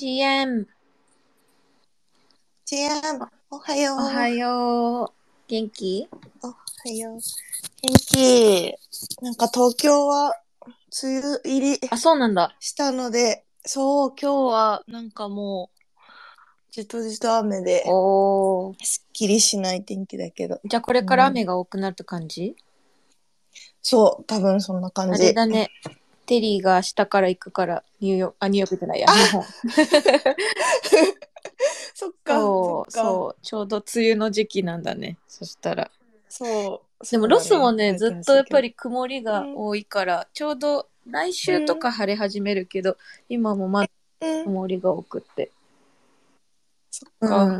GM、GM、おはよう。おはよう。元気？おはよう。元気。なんか東京は梅雨入りあ、そうなんだ。したので、そう、今日はなんかもう、じとじと雨で、おー。すっきりしない天気だけど。じゃあこれから雨が多くなるって感じ、そう、多分そんな感あじ。れだね。テリーが下から行くから、ニューヨーク、あ、ニューヨークじゃないや、日本。そっか、そう、そっか。そう。ちょうど梅雨の時期なんだね。そしたら。そう。でもロスもね、ずっとやっぱり。り曇りが多いから、ちょうど来週とか晴れ始めるけど、今もまだうん、曇りが多くって。そっか。うん。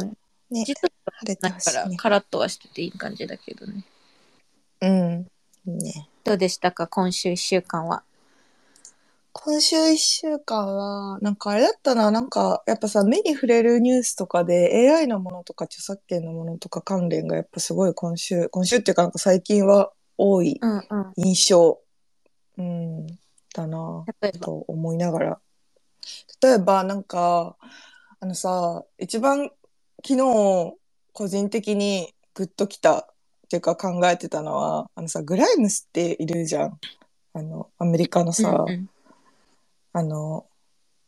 ね、実は晴れてだから、ほしいね。カラッとはしてていい感じだけどね。うん。ね。どうでしたか、今週一週間は？今週一週間は、なんかあれだったな、なんか、やっぱさ、目に触れるニュースとかで AI のものとか著作権のものとか関連がやっぱすごい今週、今週っていうかなんか最近は多いうんうん。印象、うん、だな、例えば？と思いながら。例えばなんか、あのさ、一番昨日個人的にグッときたっていうか考えてたのは、あのさ、グライムスっているじゃん。あの、アメリカのさ、うんうんあの、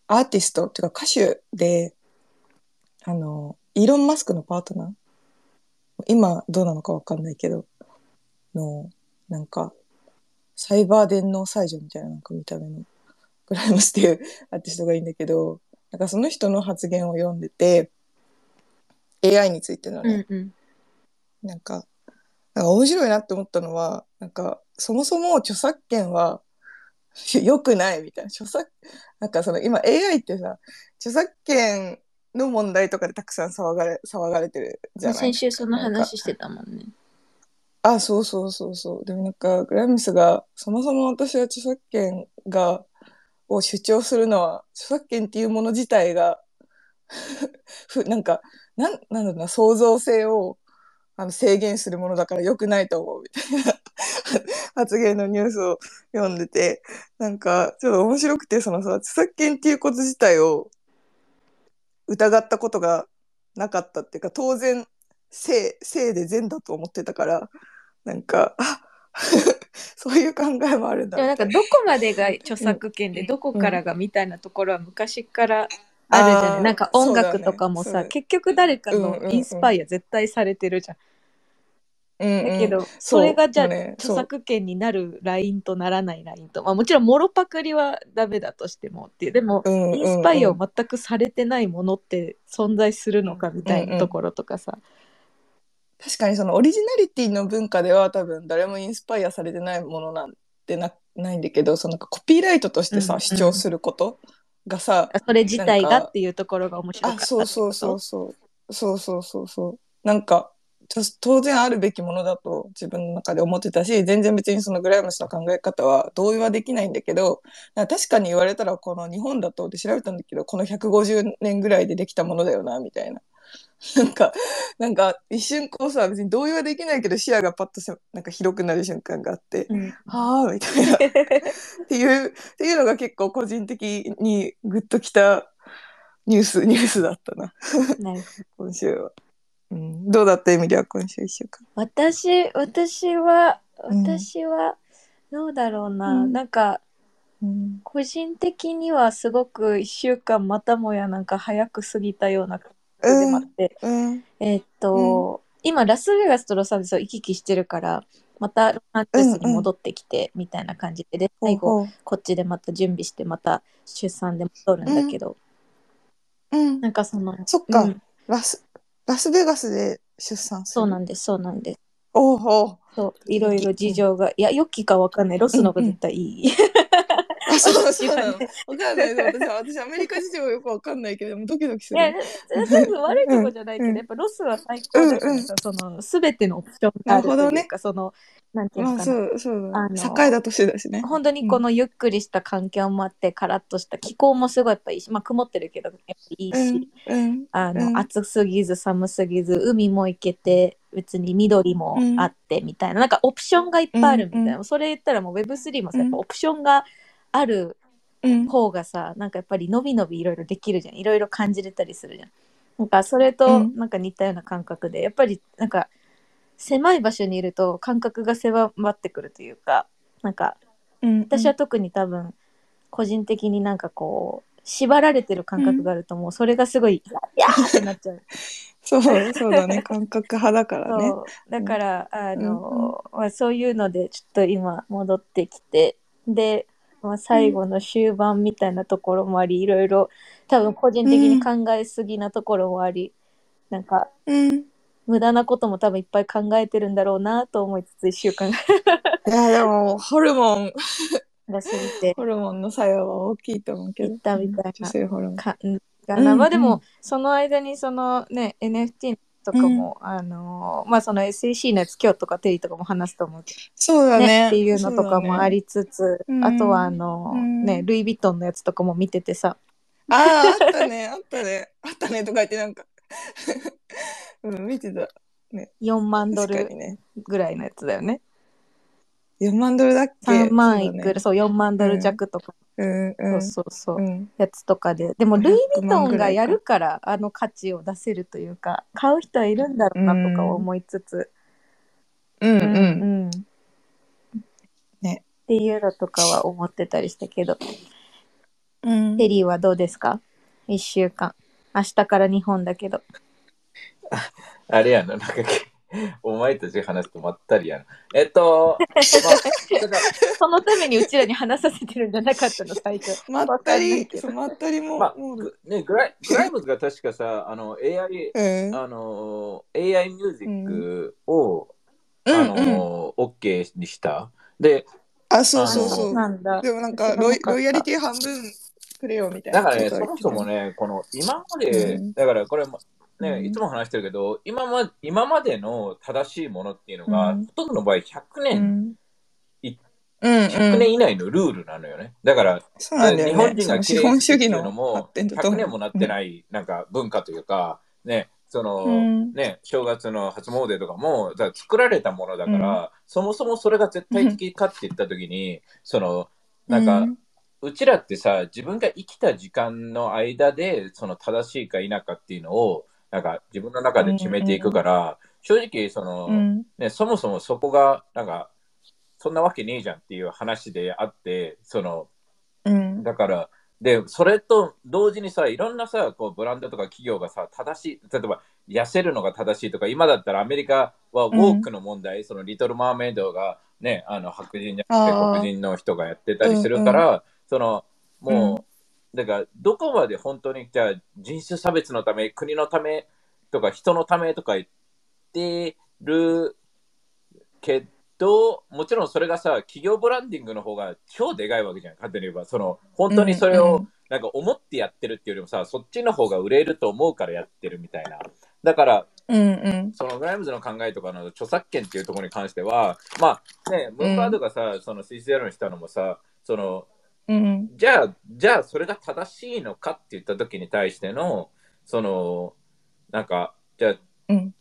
アーティストっていうか歌手で、あの、イーロン・マスクのパートナー今どうなのかわかんないけど、の、なんか、サイバー電脳才女みたいななんか見た目の、グライムスっていうアーティストがいいんだけど、なんかその人の発言を読んでて、AI についてのね、うんうん。なんか、なんか面白いなって思ったのは、なんか、そもそも著作権は 良くないみたいな。著作、なんかその今 AI ってさ、著作権の問題とかでたくさん騒がれ、騒がれてるじゃない？先週その話してたもんね。あ、そうそうそうそう。でもなんか、グラミスが、そもそも私は著作権が、を主張するのは、著作権っていうもの自体が、ふなんか、なん、なんだろうな、創造性を、あの、制限するものだから良くないと思う、みたいな発言のニュースを読んでて、なんか、ちょっと面白くて、そのさ、著作権っていうこと自体を疑ったことがなかったっていうか、当然、性、性で善だと思ってたから、なんか、あ そういう考えもあるんだでもなんかどこまでが著作権でどこからがみたいなところは昔からあるじゃない、あーなんか音楽とかもさ、ね。結局誰かのうんうんうん。インスパイア絶対されてるじゃん。うんうん。だけど、それがじゃあ、ね著作権になるラインとならないラインと、まあ、もちろんもろパクリはダメだとしてもっていう。でも、そううんうんうん。インスパイアを全くされてないものって存在するのかみたいなところとかさ、確かにそのオリジナリティの文化では多分誰もインスパイアされてないものなんてなないんだけどそのコピーライトとしてさ、うんうん主張することがさ、それ自体がっていうところが面白かったあそうそうそうそう。そうそうそうそう。なんかと当然あるべきものだと自分の中で思ってたし全然別にそのグライムスの考え方は同意はできないんだけど確かに言われたらこの日本だとで調べたんだけどこの150年ぐらいでできたものだよなみたいな。なんか、なんか一瞬こうさ、別に同意はできないけど視野がパッとせなんか広くなる瞬間があって、うんはあみたいな。っていう、っていうのが結構個人的にグッときたニュース、ニュースだったな、今週は。うん、どうだった？意味では今週一週間。私私はうん私はどうだろうな、うん。なんかうん、個人的にはすごく1週間またもやなんか早く過ぎたような感じでもあって、うん、えーっと、今ラスベガスとロサンゼルスを行き来してるからまたロサンゼルスに戻ってきてみたいな感じでで最後こっちでまた準備してまた出産で戻るんだけど、ううん、なんかそのそっか、うん。ラス、ラスベガスで出産する？そうなんですそうなんですおうほう。そういろいろ事情が、いや良きかわかんないロスの方が絶対いい、あ、そうそうなの。わかんない。私は、私アメリカ事情よくわかんないけど、ドキドキすいやる。全部悪いとこじゃないけど、うんやっぱロスは最高だからさ、その全てのオプションがあるというか、そのなんていうまあ、のかな、そう、そうだ。栄だとしてだしね。本当にこのゆっくりした環境もあって、カラッとした気候もすごいやっぱいいし、まあ曇ってるけどやっぱいいし、うん、うん。あの、うん暑すぎず寒すぎず海も行けて別に緑もあってみたいな、なんかオプションがいっぱいあるみたいな、うんそれ言ったらもう Web3 もさ、うんやっぱオプションがあるうん。方がさなんかやっぱり伸び伸びいろいろできるじゃんいろいろ感じれたりするじゃんなんかそれとうんなんか似たような感覚で、やっぱりなんか狭い場所にいると感覚が狭まってくるというかなんかうん。私は特に多分個人的になんかこう縛られてる感覚があるともうそれがすごい「いやー!」ってなっちゃう。そう、そうだね。感覚派だからね。だから、あの、まあ、そういうのでちょっと今戻ってきてで、まあ、最後の終盤みたいなところもあり、いろいろ多分個人的に考えすぎなところもあり、なんかうん。無駄なことも多分いっぱい考えてるんだろうなと思いつつ1週間。いや、でも、ホルモン、が過ぎて。ホルモンの作用は大きいと思うけど。いったみたい女な性ホルモン。うん。まあでも、うんその間にそのね NFT とかも、あのまあその SEC のやつ今日とかテリーとかも話すと思うけど、そうだね。ねっていうのとかもありつつ、うんあとはあの、うんねルイ・ヴィトンのやつとかも見ててさああ、あったね、あったね。あったねとか言ってなんか。うん、見てた。4万ドル。ぐらいのやつだよね4万ドルだっけ？3万いくらそうそう,、4万ドル弱とか、うん。うん。そうそうそう、うん。やつとかで。でもルイ・ヴィ100トンがやるからあの価値を出せるというか買う人はいるんだろうなとか思いつつ、うんうん。うんね。っていうのとかは思ってたりしたけど。うん。テリーはどうですか？1週間。明日から日本だけど。あれやな、なんか、お前たち話すとまったりやな。えっと、まあ、そのためにうちらに話させてるんじゃなかったの最初 まったり、まったりも、まあもう、ぐね、グライグライムズが確かさ、あの、AI、うん。あの、AI ミュージックを、うんあうん。の、OK にした。で、あ、そうそうあそう。なんだでもなんかロイ、ロイヤリティ半分くれよみたいな。だからね、そもそもね、この今まで、うんだからこれも、ね、うんいつも話してるけど、今ま今までの正しいものっていうのが、うんほとんどの場合100う年、ん。いうんうん。100年以内のルールなのよね。だから、そうなんだよね。日本人がその資本主義のも発展とと100もに年もなってないなんか文化というか、ね、その、うんね、正月の初詣とかも、だ作られたものだから、そもそもそれが絶対的かって言ったときに、その、なんか、うちらってさ、自分が生きた時間の間で、その正しいか否かっていうのを、なんか自分の中で決めていくから、正直、その、うん。ね、そもそもそこが、なんか、そんなわけねえじゃんっていう話であって、その、うん。だから、で、それと同時にさ、いろんなさ、こうブランドとか企業がさ、正しい、例えば、痩せるのが正しいとか、今だったらアメリカはウォークの問題、そのリトル・マーメイドがね、あの白人じゃなくて黒人の人がやってたりするから、その、もう、だから、どこまで本当に、じゃあ、人種差別のため、国のためとか、人のためとか言ってるけど、もちろんそれがさ、企業ブランディングの方が超でかいわけじゃん、勝手に言えば。その、本当にそれをうんうん、なんか思ってやってるっていうよりもさ、そっちの方が売れると思うからやってるみたいな。だから、うんうん。そのグライムズの考えとかの著作権っていうところに関しては、まあね、ムーンバードがさ、その CCR にしたのもさ、その、うん。じゃあ、じゃあそれが正しいのかって言った時に対しての、その、なんか、じゃあ、うん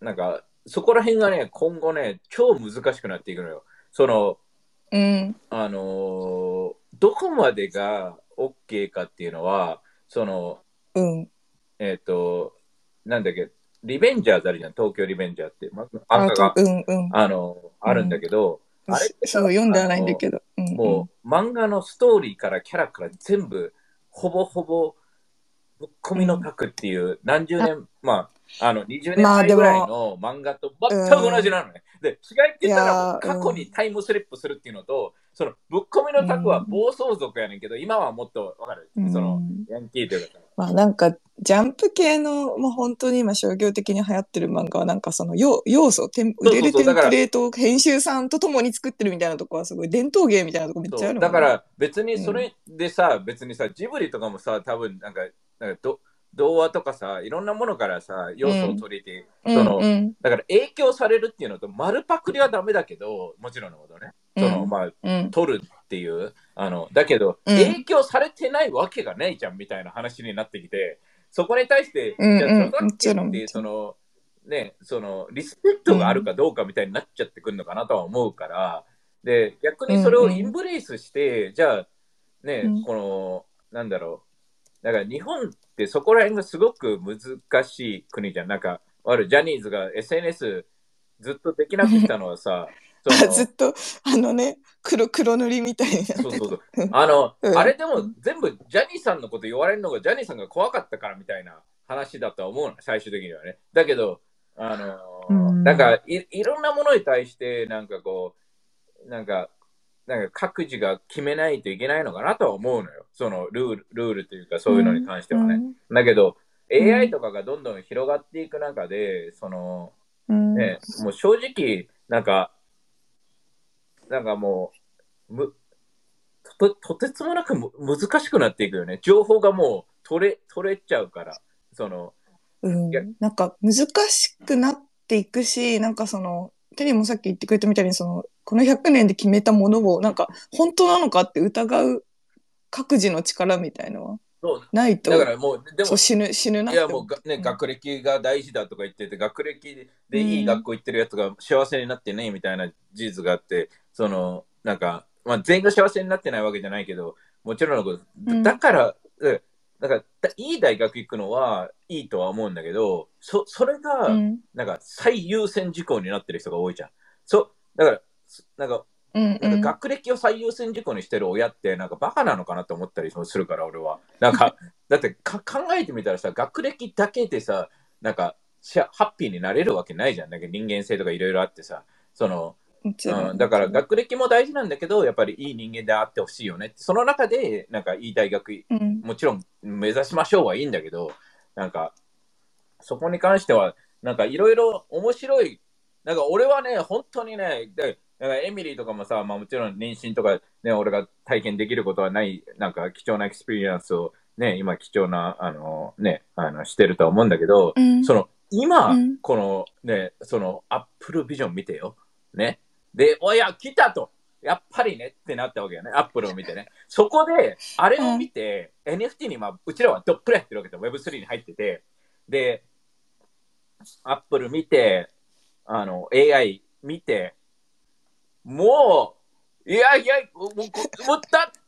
なんか、そこら辺がね、今後ね、超難しくなっていくのよ。その、うん。あのーどこまでが OK かっていうのは、その、うん。えっ、と、なんだっけ、リベンジャーズあるじゃん、東京リベンジャーって。ま漫あ画が、うんうん。あの、あるんだけど、あれってさそう、読んではないんだけど。うんうんもう漫画のストーリーからキャラから全部、ほぼほぼ、ぶっ込みの書くっていう、何十年、まあ、あの、20年前ぐらいの漫画と全く同じなのね。で、違いって言ったら、過去にタイムスリップするっていうのと、その、ぶっ込みのタクは暴走族やねんけど、今はもっと、わかる。うん。その、ヤンキーというかさ、まあなんか、ジャンプ系の、もう本当に今商業的に流行ってる漫画はなんかその要要素、テン売れるテンプレートを編集さんと共に作ってるみたいなとこはすごい伝統芸みたいなとこめっちゃあるもんね。だから別にそれでさ、別にさジブリとかもさ多分なんかなんかど童話とかさいろんなものからさ要素を取り入れて、うん。そのうんだから影響されるっていうのと丸パクリはダメだけどもちろんのことね、そのうんまあうん。取るっていうあのだけど、うん。影響されてないわけがないじゃんみたいな話になってきてそこに対して、うんうん。じゃあ著作権ってそのねそのリスペクトがあるかどうかみたいになっちゃってくるのかなとは思うからで逆にそれをインブレイスして、じゃあね、うん。この、なんだろう。だから日本ってそこら辺がすごく難しい国じゃん。なんか、あるジャニーズが SNS ずっとできなくしたのはさ、ずっと、あのね、黒、黒塗りみたいにな。そうそうそう。あの、うんあれでも全部ジャニーさんのこと言われるのがジャニーさんが怖かったからみたいな話だとは思うの、最終的にはね。だけど、あのんなんかいいろんなものに対して、なんかこう、なんか、なんか各自が決めないといけないのかなとは思うのよ。そのルール、ルールというかそういうのに関してはね。だけど、ん AI とかがどんどん広がっていく中で、その、うん。ね、もう正直、なんか、なんかもう、むととてつもなくむ難しくなっていくよね。情報がもう取れ取れちゃうから、その、うんなんか難しくなっていくし、なんかその、テリーもさっき言ってくれたみたいに、その、この100年で決めたものを、なんか、本当なのかって疑う各自の力みたいのはないと、だからもう、でも死ぬ、死ぬないやもうが、ね、うん。学歴が大事だとか言ってて、学歴でいいうん。学校行ってるやつが幸せになってねみたいな事実があって、その、なんか、まあ、全員が幸せになってないわけじゃないけど、もちろんのこと、うん。だから、うんだから、だいい大学行くのはいいとは思うんだけど、そそれが、うん。なんか最優先事項になってる人が多いじゃん。そう、だから、すなんか、うん。なんか学歴を最優先事項にしてる親って、なんかバカなのかなと思ったりもするから、俺は。なんか、だってか考えてみたらさ、学歴だけでさ、なんか、ハッピーになれるわけないじゃん。なんか人間性とかいろいろあってさ、その、うん、だから学歴も大事なんだけど、やっぱりいい人間であってほしいよね。その中で、なんかいい大学、うん。もちろん目指しましょうはいいんだけど、なんか、そこに関しては、なんかいろいろ面白い、なんか俺はね、本当にね、でなんかエミリーとかもさ、まあもちろん妊娠とかね、俺が体験できることはない、なんか貴重な experience をね、今貴重な、あのね、あの、してるとは思うんだけど、うん。その、今、うんこのね、その、 Apple Vision 見てよ。ね。で、おや、来たと。やっぱりねってなったわけよね。アップルを見てね。そこで、あれを見て、NFT に、まあ、うちらはどっぷり入ってるわけで、Web3 に入ってて、で、アップル見て、あの、AI 見て、もう、いやいや、もう、もう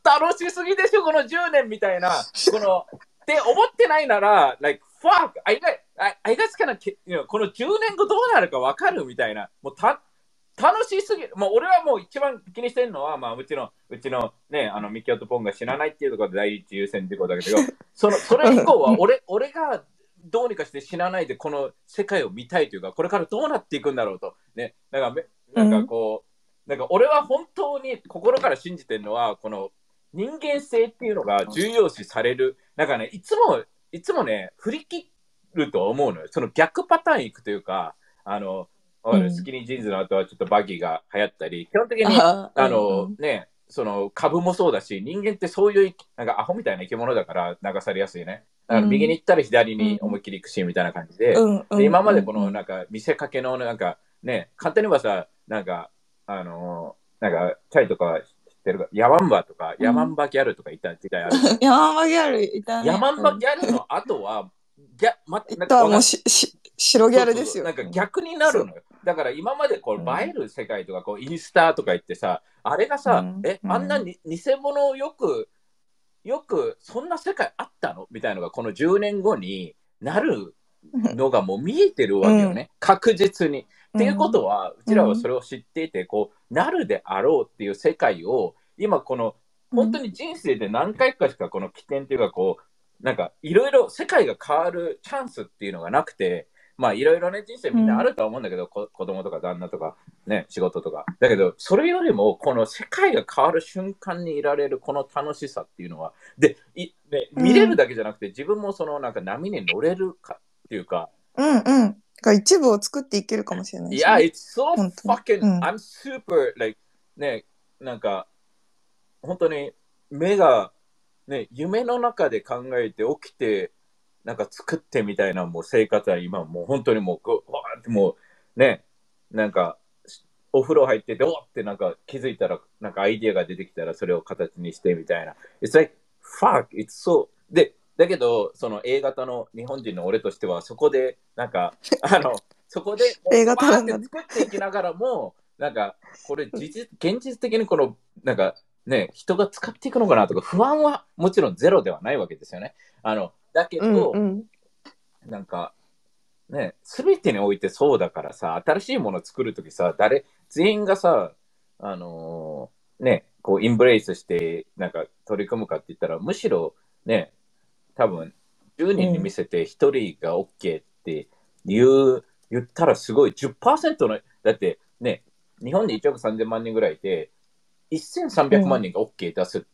た楽しすぎでしょ、この10年みたいな、この、って思ってないなら、like, fuck, I got, I, I got この10年後どうなるか分かるみたいな、もうた、楽しすぎる。まあ、俺はもう一番気にしてるのは、まあ、うちの、うちのね、あの、ミキオとポンが死なないっていうところで第一優先事項だけど、その、それ以降は、俺、俺がどうにかして死なないで、この世界を見たいというか、これからどうなっていくんだろうと。ね、なんかめ、なんかこう、なんか俺は本当に心から信じてるのは、この人間性っていうのが重要視される。なんかね、いつも、いつもね、振り切ると思うのよ。その逆パターンいくというか、あの、うんスキニージーンズの後はちょっとバギーが流行ったり、基本的に、ああの、ね、その株もそうだし、人間ってそういう、なんかアホみたいな生き物だから流されやすいね。だからうん。右に行ったら左に思いっきり行くし、みたいな感じで、で今までこうんのなんか見せかけのなんかね、簡単に言えばさ、なんか、あのなんか、チャイとか知ってるか、ヤマンバとか、ヤマンバギャルとかいた時代ある。ヤマンバギャルいたね。ヤマンバギャルの後は、ギャ、ま、いなんたもうかしし白ギャルですよ。なんか逆になるのよ。だから今までこううん。映える世界とかこうインスタとか言ってさ、あれがさ、うん。え、うん。あんなに偽物をよく、よくそんな世界あったの？みたいなのがこの10年後になるのがもう見えてるわけよね。確実に。っていうことは、うちらはそれを知っていて、こう、なるであろうっていう世界を、今この、本当に人生で何回かしかこの起点っていうか、こう、なんか、いろいろ世界が変わるチャンスっていうのがなくて、まあ、いろいろね、人生みんなあるとは思うんだけど、こ子供とか旦那とか、ね、仕事とか。だけど、それよりも、この世界が変わる瞬間にいられるこの楽しさっていうのは、で、いね、見れるだけじゃなくて、自分もそのなんか波に乗れるかっていうか、うんうん。が一部を作っていけるかもしれないしね、Yeah, it's so 本当に fucking. うん I'm super like ね、なんか本当に目がね夢の中で考えて起きてなんか作ってみたいなもう生活は今もう本当にもうこうわーってもうねなんかお風呂入ってておっってなんか気づいたらなんかアイディアが出てきたらそれを形にしてみたいな。It's like fuck, it's so でだけどその A 型の日本人の俺としてはそこでなんか あのそこで A 型バーなん作っていきながらもなんかこれ実現実的にこのなんかね、人が使っていくのかなとか、不安はもちろんゼロではないわけですよね。あの、だけど、うんうんなんか、ね、すべてにおいてそうだからさ、新しいものを作るときさ、誰、全員がさ、あのーね、こう、インブレイスして、なんか取り組むかって言ったら、むしろ、ね、多分、10人に見せて1人が OK って言う、言ったらすごい、10%の、だってね、日本に1億3000万人ぐらいいて、1300万人が OK 出す、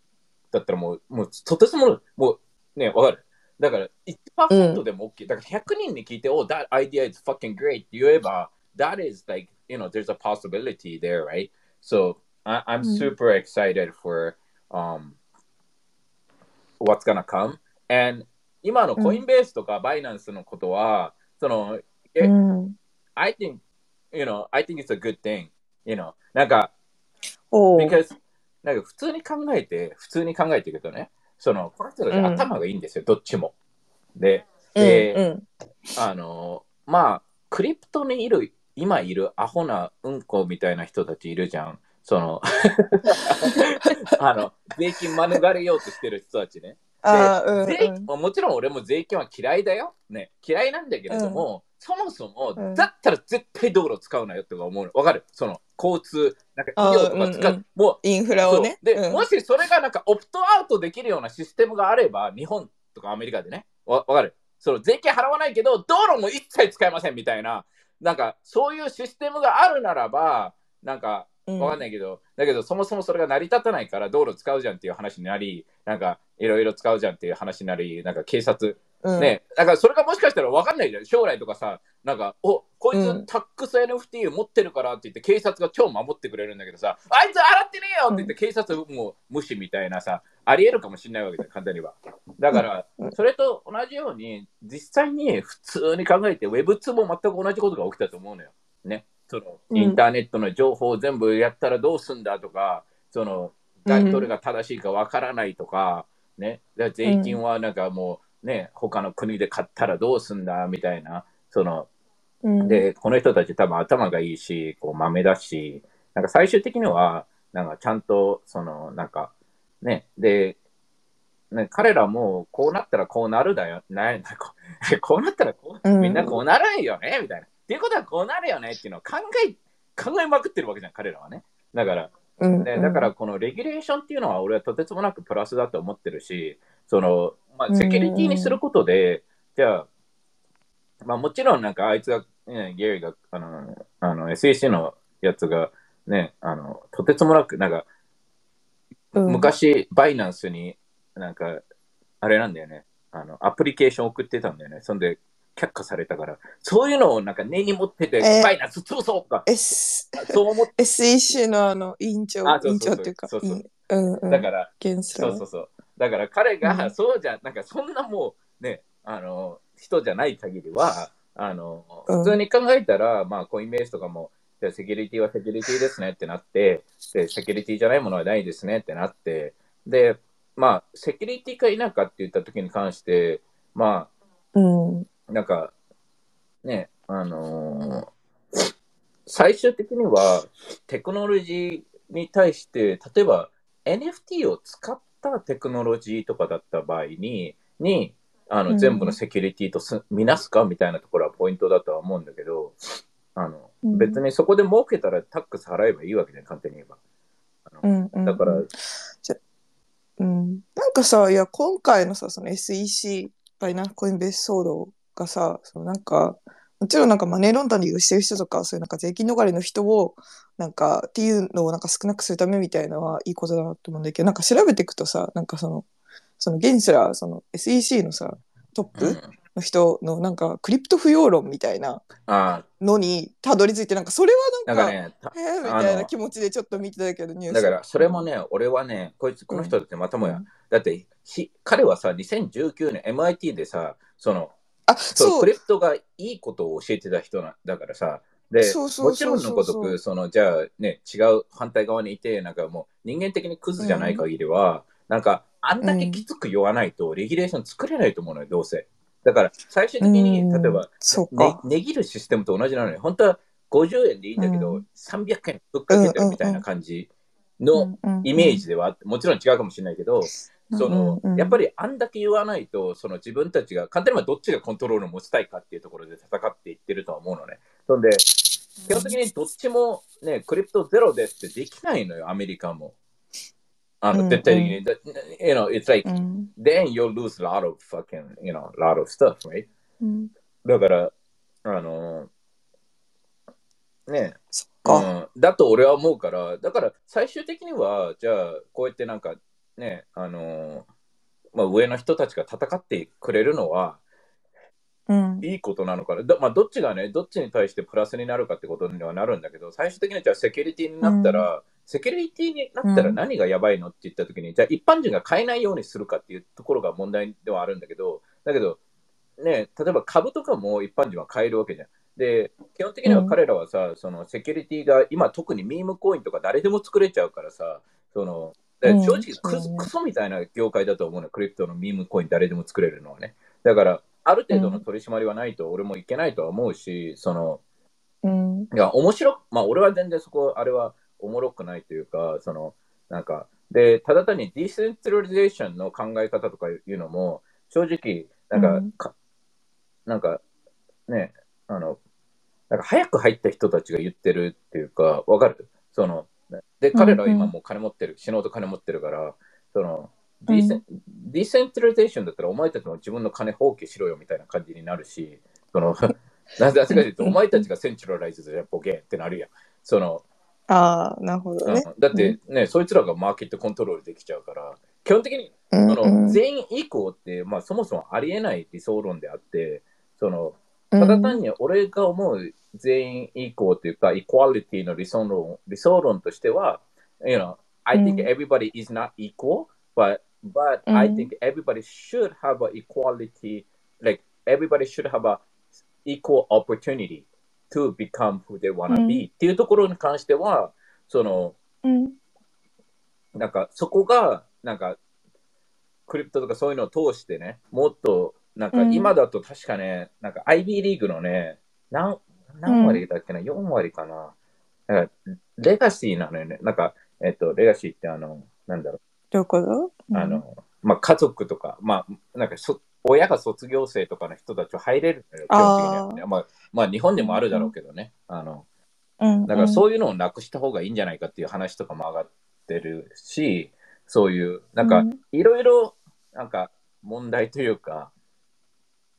だったらもう、もう、とてつもない、もう、ね、わかる。だから、1%でも OK。だから、100人に聞いて、oh, that idea is fucking great って言えば、that is like, you know, there's a possibility there, right? So, I, I'm うん super excited for, um, what's gonna come. And 今のコインベースとかバイナンスのことは、その、えうん。I think, you know, I think it's a good thing. You know, なんか、because なんか普通に考えて、普通に考えていくとね、その、この人たちうん頭がいいんですよ、どっちも。で、うんでうんあの、まあ、クリプトにいる、今いるアホなうんこみたいな人たちいるじゃん。その、あの、税金免れようとしてる人たちね。あーうん税うんもちろん俺も税金は嫌いだよ。ね、嫌いなんだけれども、そもそも、うんだったら絶対道路使うなよとか思うの。わかる？その、交通、なんか医療とか使う。あーうんうんもう、インフラをね。で、うんもしそれがなんかオプトアウトできるようなシステムがあれば、日本とかアメリカでね、わわかる？その税金払わないけど、道路も一切使えませんみたいな、なんかそういうシステムがあるならば、なんかうんわかんないけど、だけどそもそもそれが成り立たないから道路使うじゃんっていう話になり、なんかいろいろ使うじゃんっていう話になり、なんか警察、うんね、だからそれがもしかしたら分かんないじゃん。将来とかさ、なんか、おこいうんつタックス NFT 持ってるからって言って警察が超守ってくれるんだけどさ、あいつ洗ってねえよって言って警察もう無視みたいなさ、ありえるかもしれないわけだよ、簡単には。だからうん、それと同じように、実際に普通に考えて Web2 も全く同じことが起きたと思うのよ。ね。そのうんインターネットの情報を全部やったらどうすんだとか、その、うんどれが正しいかわからないとか、ね。税金はなんかもう、ね、他の国で買ったらどうすんだみたいな、その、うんで、この人たち多分頭がいいし、こう豆だし、なんか最終的には、なんかちゃんと、その、なんか、ね、で、ね、彼らもこうなったらこうなるだよ、ななこう こうなったらこう、うんみんなこうなるよね、みたいな。っていうことはこうなるよねっていうのを考え、考えまくってるわけじゃん、彼らはね。だから、うんね、だからこのレギュレーションっていうのは俺はとてつもなくプラスだと思ってるし、その、まあ、セキュリティにすることで、じゃあ、まあもちろんなんかあいつが、ね、ゲイが、あの、あの SEC のやつが、ね、あの、とてつもなく、なんか、うん。昔、バイナンスになんか、あれなんだよね、あの、アプリケーション送ってたんだよね。そんで、却下されたから、そういうのをなんか根に持ってて、えー。バイナンス潰そうとか、S そう思って、SEC のあの委員長委員長っていうかそうそう。うんうん。だから、そうそうそう。だから彼が、うん。そうじゃ、なんかそんなもうね、あの、人じゃない限りは、あの、うん。普通に考えたら、まあ、コインベースとかも、じゃあセキュリティはセキュリティですねってなって、で、セキュリティじゃないものはないですねってなって、で、まあ、セキュリティか否かって言った時に関して、まうん。あ、なんか、ね、あのー最終的にはテクノロジーに対して、例えば NFT を使ったテクノロジーとかだった場合に、にあのうん。全部のセキュリティとす見なすかみたいなところはポイントだとは思うんだけど、あのうん。別にそこで儲けたらタックス払えばいいわけじゃん、簡単に言えば。あのうんうんだから、うん。なんかさいや今回のさその SEC バイナンコインベース騒動がさそのなんかもちろんなんかマネーロンダリングしてる人とかそういうなんか税金逃れの人をなんかっていうのをなんか少なくするためみたいなのはいいことだなと思うんだけどなんか調べていくとさなんかそのその現すらその SEC のさトップうん。の人のなんかクリプト不要論みたいなあのにたどり着いてなんかそれはなんかなんかね、たえー、みたいな気持ちでちょっと見てたけどニュース。だからそれもね、俺はね、こいつ、この人だってまたもや、うん。だってひ彼はさ、2019年 MIT でさ、その、あそう。そうクリプトがいいことを教えてた人なだからさ、で、もちろんのごとく、その、じゃあね、違う反対側にいて、なんかもう人間的にクズじゃない限りは、なんか、あんだけきつく言わないと、レギュレーション作れないと思うのよ、どうせ。だから、最終的に、うん例えば、ね値切るシステムと同じなのに、本当は50円でいいんだけど、うん。300円ぶっかけてるみたいな感じのうんイメージではもちろん違うかもしれないけど、その、うんうんやっぱりあんだけ言わないと、その自分たちが、簡単にはどっちがコントロールを持ちたいかっていうところで戦っていってるとは思うのね。そんで、基本的にどっちもね、クリプトゼロですってできないのよ、アメリカも。あの、絶対的に。だ You know, it's like, うん。then you'll lose a lot of fucking, you know, lot of stuff, right? うん。だから、あの、ね、そっか。うん、だと俺は思うから、だから最終的には、じゃあ、こうやってなんかね、あのまあ、上の人たちが戦ってくれるのはうん。いいことなのかな。どまあ、どっちがね、どっちに対してプラスになるかってことにはなるんだけど、最終的にじゃあセキュリティになったら、セキュリティになったら何がやばいのって言ったときに、じゃあ一般人が買えないようにするかっていうところが問題ではあるんだけど、だけど、ね、例えば株とかも一般人は買えるわけじゃん。で、基本的には彼らはさ、そのセキュリティが今特にミームコインとか誰でも作れちゃうからさ、その、正直ク,、そうね。クソみたいな業界だと思うの、クリプトのミームコイン誰でも作れるのはね。だから、ある程度の取り締まりはないと俺もいけないとは思うし、その、うん。いや、面白く、まあ俺は全然そこ、あれはおもろくないというか、その、なんか、で、ただ単にディセントラリゼーションの考え方とかいうのも、正直、なんか、うん。かなんか、ね、あの、なんか早く入った人たちが言ってるっていうか、わかる？その、で、彼らは今もう金持ってる、死のうと金持ってるから、その、ディセンディセントラリゼーションだったらお前たちも自分の金放棄しろよみたいな感じになるし、その、なぜかというと、お前たちがセンチュラライズでボケってなるやん。その、ああ、なるほどね。うん。だってね、そいつらがマーケットコントロールできちゃうから、基本的にうんその、全員以降って、まあ、そもそもありえない理想論であって、そのただ単に俺が思う全員以降というか、イコアリティの理想論理想論としては、you know, I think うん everybody is not equal, but, but うん I think everybody should have a equality, like everybody should have a equal opportunity to become who they wanna うん be、っていうところに関しては、その、うん。なんかそこが、なんか、クリプトとかそういうのを通してね、もっと、なんかうん。今だと確かね、なんか IB リーグのね、何何割だっけな、4割かな。なんかレガシーなのよね。なんか、えっと、レガシーってあの、なんだろどういうこと？う、あ、の、まあ、家族とか、まあ、なんかそ、親が卒業生とかの人たちは入れるのよ、基本的にはね、まあ、まあ、日本でもあるだろうけどね。あの、うん、だからそういうのをなくした方がいいんじゃないかっていう話とかも上がってるし、そういう、なんかうん、いろいろ、なんか、問題というか、うん、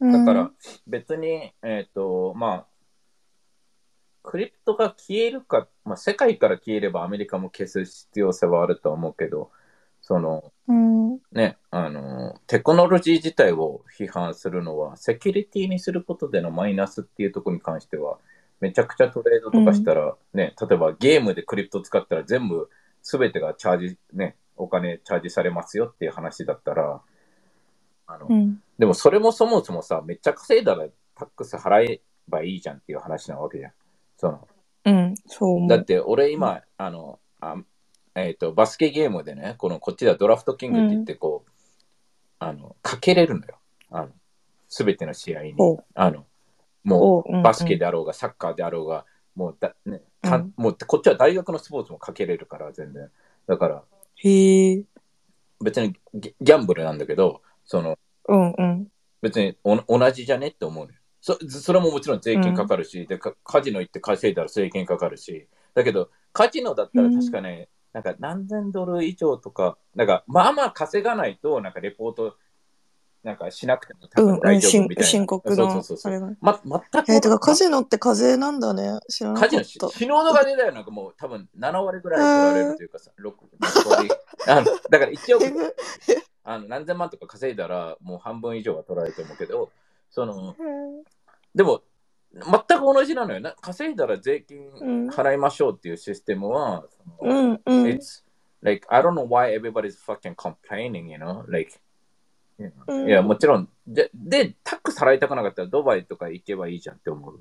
だから、別に、えっ、と、まあ、クリプトが消えるか、まあ、世界から消えればアメリカも消す必要性はあるとは思うけど、その、うん、ね、あの、テクノロジー自体を批判するのは、セキュリティにすることでのマイナスっていうところに関しては、めちゃくちゃトレードとかしたら、ね、例えばゲームでクリプト使ったら全部、すべてがチャージ、ね、お金チャージされますよっていう話だったら、あの、うん、でもそれもそもそもさ、めっちゃ稼いだらタックス払えばいいじゃんっていう話なわけじゃん。そのうん、そう。だって俺今、あの、あえっ、と、バスケゲームでね、このこっちではドラフトキングって言ってこう、あの、かけれるのよ。あの、すべての試合に。あの、もおううバスケであろうが、サッカーであろうが、もうだ、ね、かうんもうこっちは大学のスポーツもかけれるから、全然。だから、へえ、別にギギャンブルなんだけど、その、うん、うん、別にお同じじゃねって思うのよそそれももちろん税金かかるし、でかカジノ行って稼いだら税金かかるし、だけど、カジノだったら確かね、なんか何千ドル以上とか、なんかまあまあ稼がないと、なんかレポートなんかしなくても多うん、分大丈夫みたいな。深刻そうそなうそうそう。あれが。ま、全く。えー、てかカジノって課税なんだね。知らなかカジノ、った。死ぬほど金だよ。なんかもう多分7割ぐらい取られるというかさ、6, 6割。あのだから1億えぐあの何千万とか稼いだら、もう半分以上は取られると思うけど、その、うんでも、全く同じなのよな。稼いだら税金うん払いましょうっていうシステムは、そのうん、うん。It's like, I don't know why everybody's fucking complaining, you know? Like, you know? うんいや、もちろん、で、で、タックス払いたくなかったらドバイとか行けばいいじゃんって思う。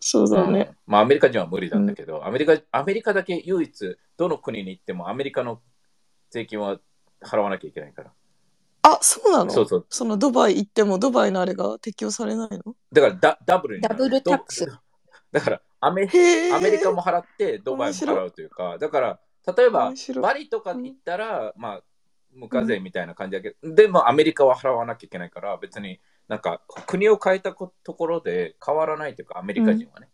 そうだね。うんまあ、アメリカ人は無理なんだけど、アメリカ、アメリカだけ唯一、どの国に行ってもアメリカの税金は払わなきゃいけないから。あ、そうなの？そうそう。そのドバイ行ってもドバイのあれが適用されないの？だからダダブルになる。ダブルタックス。どだからアメ、へえ。アメリカも払ってドバイも払うというか、だから、例えば面白い。バリとか行ったら、まあ、無課税みたいな感じだけど、でもアメリカは払わなきゃいけないから、別になんか国を変えたこところで変わらないというか、アメリカ人はね。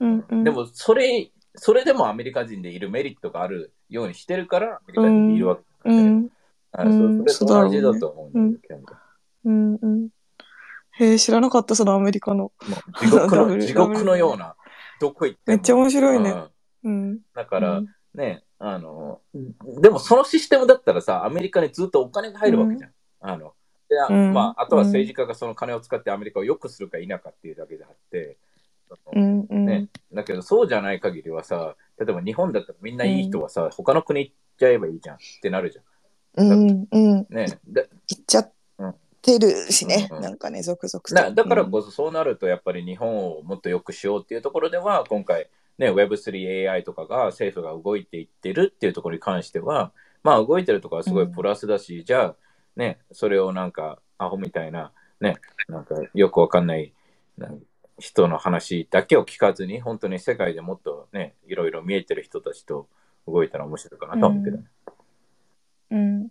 うんうん、でも、それ、それでもアメリカ人でいるメリットがあるようにしてるから、アメリカ人でいるわけうなんそそれと同じだと思うんだけど、うん、うん。へえ、知らなかった、そのアメリカの。地獄の 地獄のような、どこ行っても。めっちゃ面白いね。うんうん。だから、うんね、あの、でもそのシステムだったらさ、アメリカにずっとお金が入るわけじゃん。あのまあ、あとは政治家がその金を使ってアメリカを良くするか否かっていうだけであって。ね、だけどそうじゃない限りはさ、例えば日本だったらみんないい人はさ、他の国行っちゃえばいいじゃんってなるじうん、うん。ゃん。ね、で行っちゃってるしね。うんうんなんかね、続々と。だだからこそそうなるとやっぱり日本をもっと良くしようっていうところでは今回、ね、Web3AI とかが政府が動いていってるっていうところに関してはまあ動いてるところはすごいプラスだし、じゃあねそれをなんかアホみたいなねなんかよくわかんないなん人の話だけを聞かずに本当に世界でもっとねいろいろ見えてる人たちと動いたら面白いかなと思うけど、うん。ね、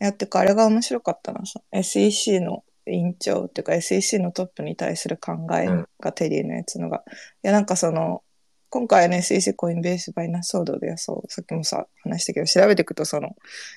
いやってかあれが面白かったのさ SEC の委員長っていうか SEC のトップに対する考えがテリーのやつのが、いやなんかその今回の SEC コインベースバイナス騒動でそうさっきもさ話したけど調べていくとその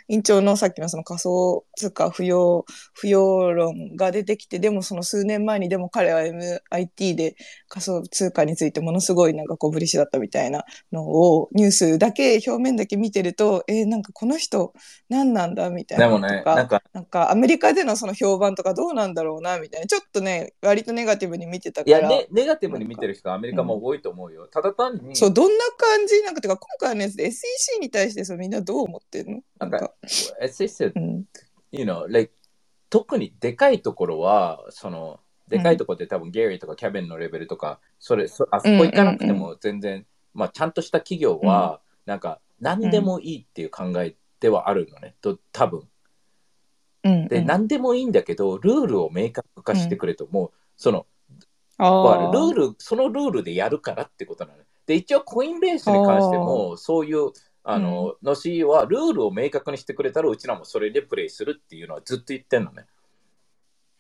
委員長のさっきのその仮想通貨不要不要論が出てきてでもその数年前にでも彼は MIT で仮想通貨についてものすごいなんかこうブリッシュだったみたいなのをニュースだけ表面だけ見てるとえーなんかこの人何なんだみたいなでもねなんかなんかアメリカでのその評判とかどうなんだろうなみたいなちょっとね割とネガティブに見てたいや、からね、ネガティブに見てる人はアメリカも多いと思うよ。ただ単にそうどんな感じ？なんかてか今回のやつで SEC に対してそうみんなどう思ってんの？なんか、SEC うん。you know, like, 特にでかいところは、その、でかいところって多分、ゲイリーとかキャビンのレベルとか、それ、そあそこ行かなくても全然、まあ、ちゃんとした企業は、なんか、何でもいいっていう考えではあるのね、と多分。うん。で、何でもいいんだけど、ルールを明確化してくれと、もう、その、あルール、そのルールでやるからってことなのね。で、一応、コインベースに関しても、そういう、あの、の CEO は、ルールを明確にしてくれたら、うちらもそれでプレイするっていうのはずっと言ってんのね。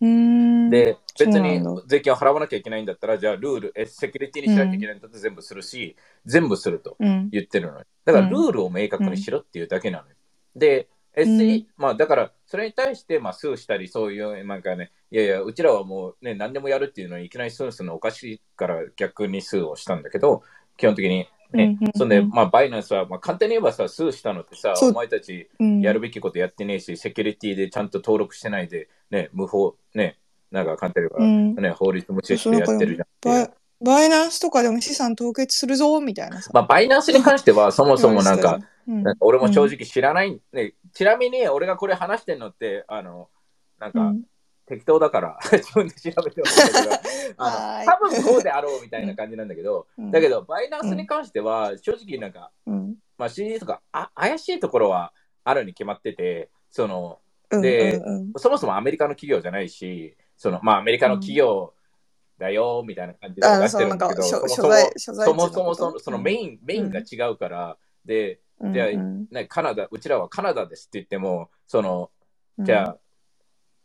うんで、別に税金を払わなきゃいけないんだったら、じゃあルール、えセキュリティにしなきゃいけないんだったら全部するし、全部するとうん言ってるのよ。だからうんルールを明確にしろっていうだけなのよ。で、ん SE、まあだから、それに対して、まあ、スーしたり、そういう、なんかね、いやいや、うちらはもうね、何でもやるっていうのに、いきなりスーするのおかしいから逆にスーをしたんだけど、基本的に、ね、うんうんうん。そんで、まあ、バイナンスは、まあ、簡単に言えばさ、スーしたのってさ、お前たち、うん。やるべきことやってねえし、セキュリティでちゃんと登録してないで、ね、無法、ね、なんか簡単に言えば、うん。ね、法律無視してやってるじゃん。バイナンスとかでも資産凍結するぞみたいなさ。まあ、バイナンスに関しては、そもそもなんか、うん、なんか俺も正直知らない、ね、ちなみに俺がこれ話してんのって、あの、なんか、うん。適当だから 自分で調べてますけど、あはーい。の多分こうであろうみたいな感じなんだけど、うん。だけど、バイナンスに関しては、正直なんか、うん。まあ、CD とかあ怪しいところはあるに決まってて、その、うんでうんうん。そもそもアメリカの企業じゃないし、そのまあアメリカの企業だよみたいな感じであ出してるんだけど、そうなんかそもそもそもそもそのそのメイン、メインが違うから、で、うんじゃあうんね、カナダ、うちらはカナダですって言っても、その、うん。じゃあ、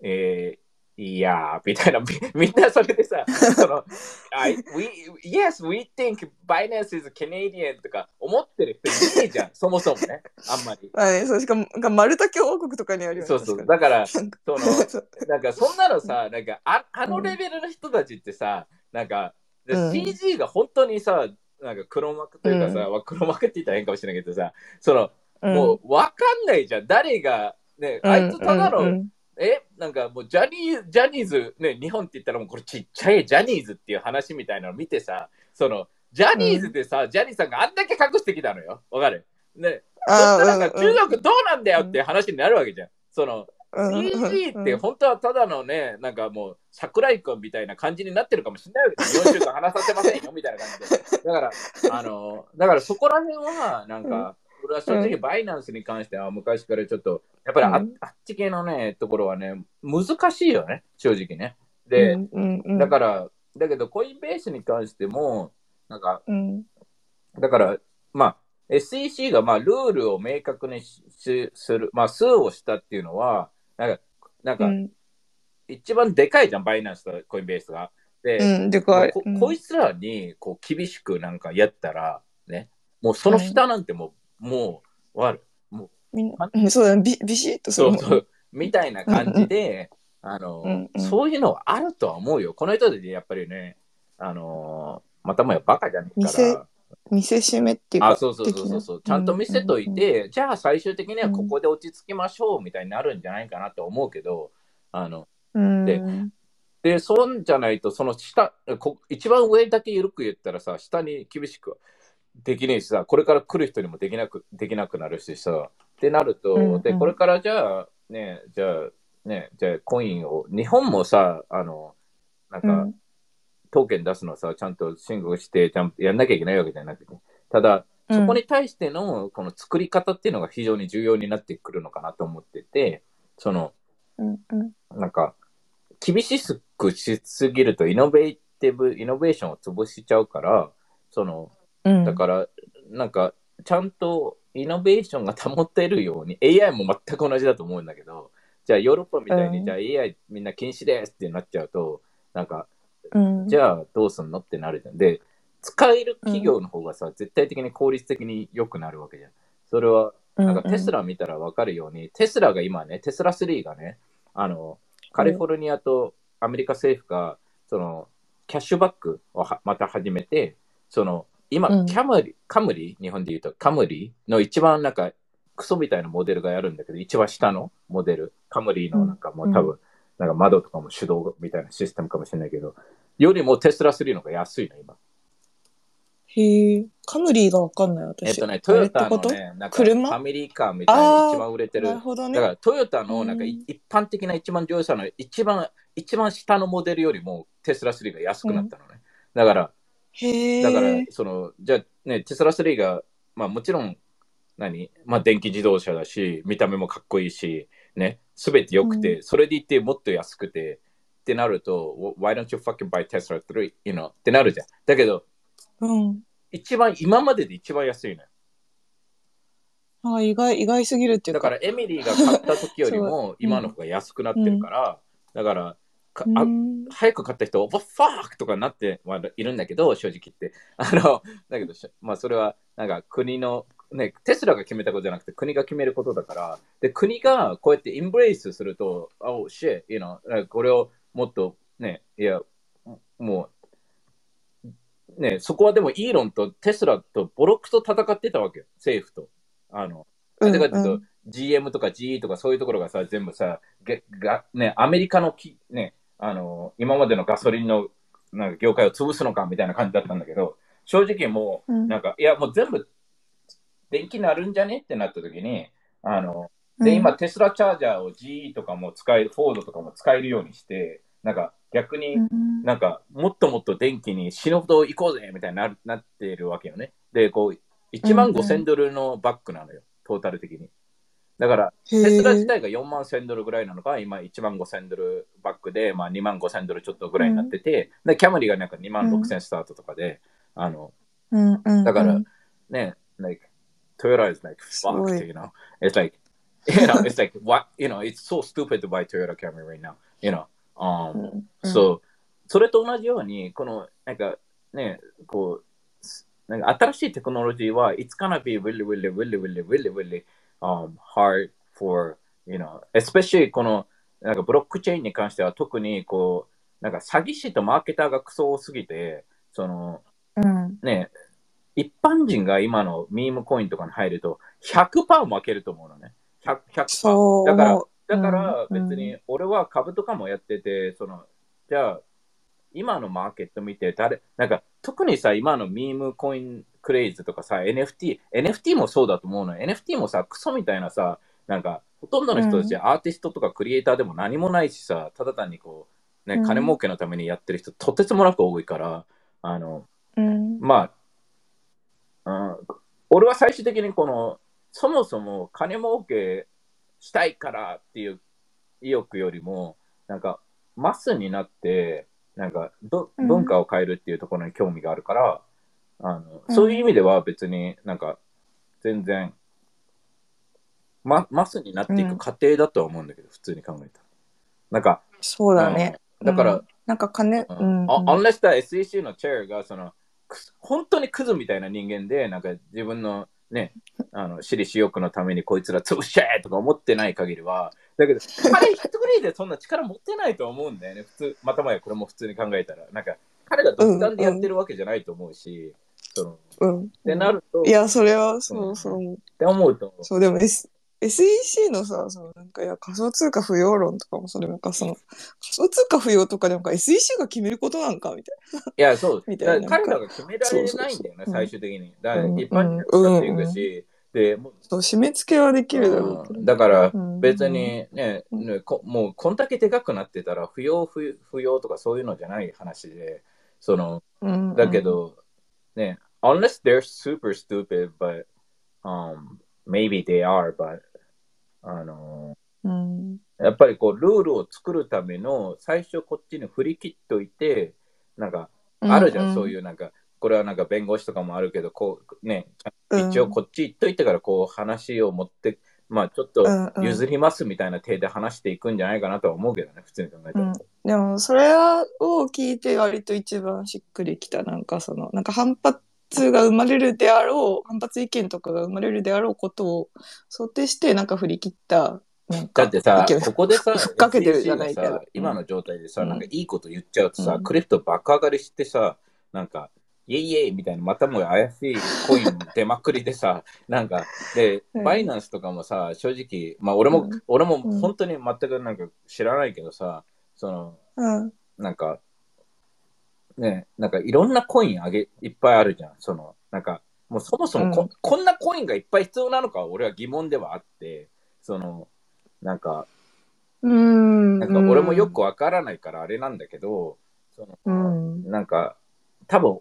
えーいやー、みたいな、み みんなそれでさ、その、I, we, yes, we think Binance is Canadian とか思ってる人いねえじゃん、そもそもね、あんまり。まあね、そうしかも、がマルタ共和国とかにあるよね。そうそう。だから、その、なんかそんなのさ、なんかああのレベルの人たちってさ、なんか、CG が本当にさ、なんか黒幕というかさ、黒幕って言ったら変かもしれないけどさ、その、うんもう分かんないじゃん、誰が、ね、あいつただの、うんうんえ、なんかもうジャニージャニーズ、ね、日本って言ったらもうこれちっちゃいジャニーズっていう話みたいなのを見てさ、その、ジャニーズでさ、ジャニーさんがあんだけ隠してきたのよ。わかる？ね。そあーしたらなんかうんうん中国どうなんだよっていう話になるわけじゃん。その、うんうん CG ってうん本当はただのね、なんかもう桜井君みたいな感じになってるかもしれないわけです4週間話させませんよみたいな感じで。だから、あの、だからそこら辺は、なんか、俺は正直バイナンスに関しては昔からちょっと、やっぱりあ,、うんあっち系のね、ところはね、難しいよね、正直ね。で、うんうんうんだから、だけどコインベースに関しても、なんか、うんだから、まあ、SEC がまあルールを明確にしする、まあ、数をしたっていうのは、なんか、なんかうん。一番でかいじゃん、バイナンスとコインベースが。で、うん、でかい。こうんこいつらにこう厳しくなんかやったら、ね、もうその下なんてもう、もう、わる。みんな、うんそうだね。ビビシッとするもんそうそう、みたいな感じで、あの、うんうんそういうのはあるとは思うよ。この人たちやっぱりね、あのまたもやバカじゃねえか店ら。見せしめっていうか。あ、そうそうそうそうそう。ちゃんと見せといて、じゃあ最終的にはここで落ち着きましょうみたいになるんじゃないかなと思うけど、あの、うん。でうんで、そうじゃないと、その下、こ一番上だけ緩く言ったらさ、下に厳しくできねえしさ、これから来る人にもできなくできなくなるしさ、ってなると、うんうん。で、これからじゃあ、ね、じゃあ、ね、じゃあコインを、日本もさ、あの、なんか、うん。トーケン出すのさ、ちゃんと申告して、ちゃんとやんなきゃいけないわけじゃなくて、ただ、うん。そこに対してのこの作り方っていうのが非常に重要になってくるのかなと思ってて、その、うんうん。なんか、厳しくしすぎるとイノベーティブ、イノベーションを潰しちゃうから、その、うん。だから、なんか、ちゃんとイノベーションが保ってるように、AI も全く同じだと思うんだけど、じゃあヨーロッパみたいに、うんじゃあ AI みんな禁止ですってなっちゃうと、なんか、うん、じゃあどうすんのってなるじゃん。で、使える企業の方がさ、絶対的に効率的に良くなるわけじゃん。それは、なんかテスラ見たら分かるように、テスラが今ね、テスラ3がね、あの、カリフォルニアとアメリカ政府が、その、キャッシュバックをはまた始めて、その、今、うんキャムリ、カムリ、日本で言うとカムリの一番なんか、クソみたいなモデルがあるんだけど、一番下のモデル、カムリのなんかもう多分、なんか窓とかも手動みたいなシステムかもしれないけど、よりもテスラ3の方が安いの、今。へえ。カムリーがわかんない、私。えっとね、トヨタのね、なんかフ車ァミリーカーみたいな一番売れてるなる。ほどね。だからトヨタのなんか一般的な一番上車の一番一番下のモデルよりもテスラ3が安くなったのね。だから。だから、その、じゃあね、テスラ3が、まあもちろん、何？まあ電気自動車だし、見た目もかっこいいし、ね、すべて良くて、うそれでいてもっと安くて、ってなると、Why don't you fucking buy Tesla 3? You know? ってなるじゃん。だけど、うん。一番、今までで一番安いのよ。あ意外、意外すぎるっていうか。だからエミリーが買った時より そもう今の方が安くなってるから、だからかあうん早く買った人、What fuck! とかなってはいるんだけど、正直言って。あの、だけど、しまあそれはなんか国の、ね、テスラが決めたことじゃなくて国が決めることだから、で、国がこうやってインブレイスすると、oh shit, you know, なんかこれをもっとね、いや、もう、ね、そこはでもイーロンとテスラとボロクと戦ってたわけよ、政府と。あの、うんなぜかというと、うん GM とか GE とかそういうところがさ、全部さ、げがね、アメリカのき、ね、あの、今までのガソリンのなんか業界を潰すのかみたいな感じだったんだけど、正直もう、うんなんか、いや、もう全部電気になるんじゃねってなった時に、あの、で、うん今、テスラチャージャーを GE とかも使える、フォードとかも使えるようにして、なんか逆に、うんなんか、もっともっと電気に死ぬほど行こうぜみたいになるなっているわけよね。で、こう、1万5000ドルのバッグなのよ、トータル的に。だから、へテスラえ自体が4万1000ドルぐらいなのが、今1万5000ドルバッグで、まあ、2万5000ドルちょっとぐらいになってて、で、キャムリがなんか2万6000スタートとかで、あの、うんうんだからうんね、like, Toyota is like, fucked, い you know? It's like, you know, it's like, what, you know, it's so stupid to buy Toyota Camry right now, you know? う Um, んそれと同じように、この、なんかね、こう、すなんか新しいテクノロジーは、it's gonna be really, really, really, really, really, really、um, hard for, you know, especially この、なんかブロックチェーンに関しては特に、こう、なんか詐欺師とマーケターがクソ多すぎて、その、うんね、一般人が今のミームコインとかに入ると、100%負けると思うのね。100%。100%そうだからだからうん別に俺は株とかもやってて、その、じゃあ、今のマーケット見て誰、なんか特にさ、今のミームコインクレイズとかさ、NFT、NFT もそうだと思うのよ。NFT もさ、クソみたいなさ、なんか、ほとんどの人たち、うアーティストとかクリエイターでも何もないしさ、ただ単にこう、ね、うん。金儲けのためにやってる人、とてつもなく多いから、あの、うん。まあ、うん、俺は最終的にこの、そもそも金儲けしたいからっていう意欲よりも、なんか、マスになって、なんかど、うん。文化を変えるっていうところに興味があるから、あの、そういう意味では別になんか、全然、ま、マスになっていく過程だとは思うんだけど、普通に考えたら。なんか、そうだね。だから、うん。なんか金、ううん。unless that SEC のチェアが、その、く本当にクズみたいな人間で、なんか自分のね、あの、私利私欲のためにこいつら潰しちゃえとか思ってない限りは、だけど、彼一人でそんな力持ってないと思うんだよね、普通、またまやこれも普通に考えたら。なんか、彼が独断でやってるわけじゃないと思うし、その、っうん。てなると、いや、それは、そうそう。って思うと、そう、でも、S、SEC のさ、そのなんか、いや、仮想通貨不要論とかも、それなんかその、仮想通貨不要とかでもか SEC が決めることなんかみたいいや、そう。みたいな。彼らが決められないんだよね、そうそうそう。最終的に。だから、うん。一般に使っていくし、で、も。そう、締め付けはできるだろう。けど。だからうん。別にね、うん。ねこもうこんだけでかくなってたら不要不不要とかそういうのじゃない話で、そのうん、だけど、ね、unless they're super stupid, but um, maybe they are, but あのうん、やっぱりこうルールを作るための最初こっちに振り切っといて、なんかあるじゃん、そういううなんか、これはなんか弁護士とかもあるけど、こうね、うん。一応こっち行っといてからこう話を持って、まあちょっとうんうん。譲りますみたいな手で話していくんじゃないかなとは思うけどね、普通に考えたら。うん。でも、それを聞いて割と一番しっくりきた、なんかその、なんか反発が生まれるであろう、反発意見とかが生まれるであろうことを想定して、なんか振り切った、だってさここでさ、かけてるじゃないけ今の状態でさ、うんなんかいいこと言っちゃうとさ、うんクリプト爆上がりしてさ、なんか、イエイイエイみたいな、またもや怪しいコイン出まくりでさ、なんか、で、うん。バイナンスとかもさ、正直、まあ俺も、うん。俺もうん。本当に全くなんか知らないけどさ、その、うん。なんか、ね、なんかいろんなコインあげ、いっぱいあるじゃん。その、なんか、もうそもそもこ,、うんこんなコインがいっぱい必要なのかは俺は疑問ではあって、その、なんか、うん。なんか俺もよくわからないからあれなんだけど、その、うん。なんか、多分、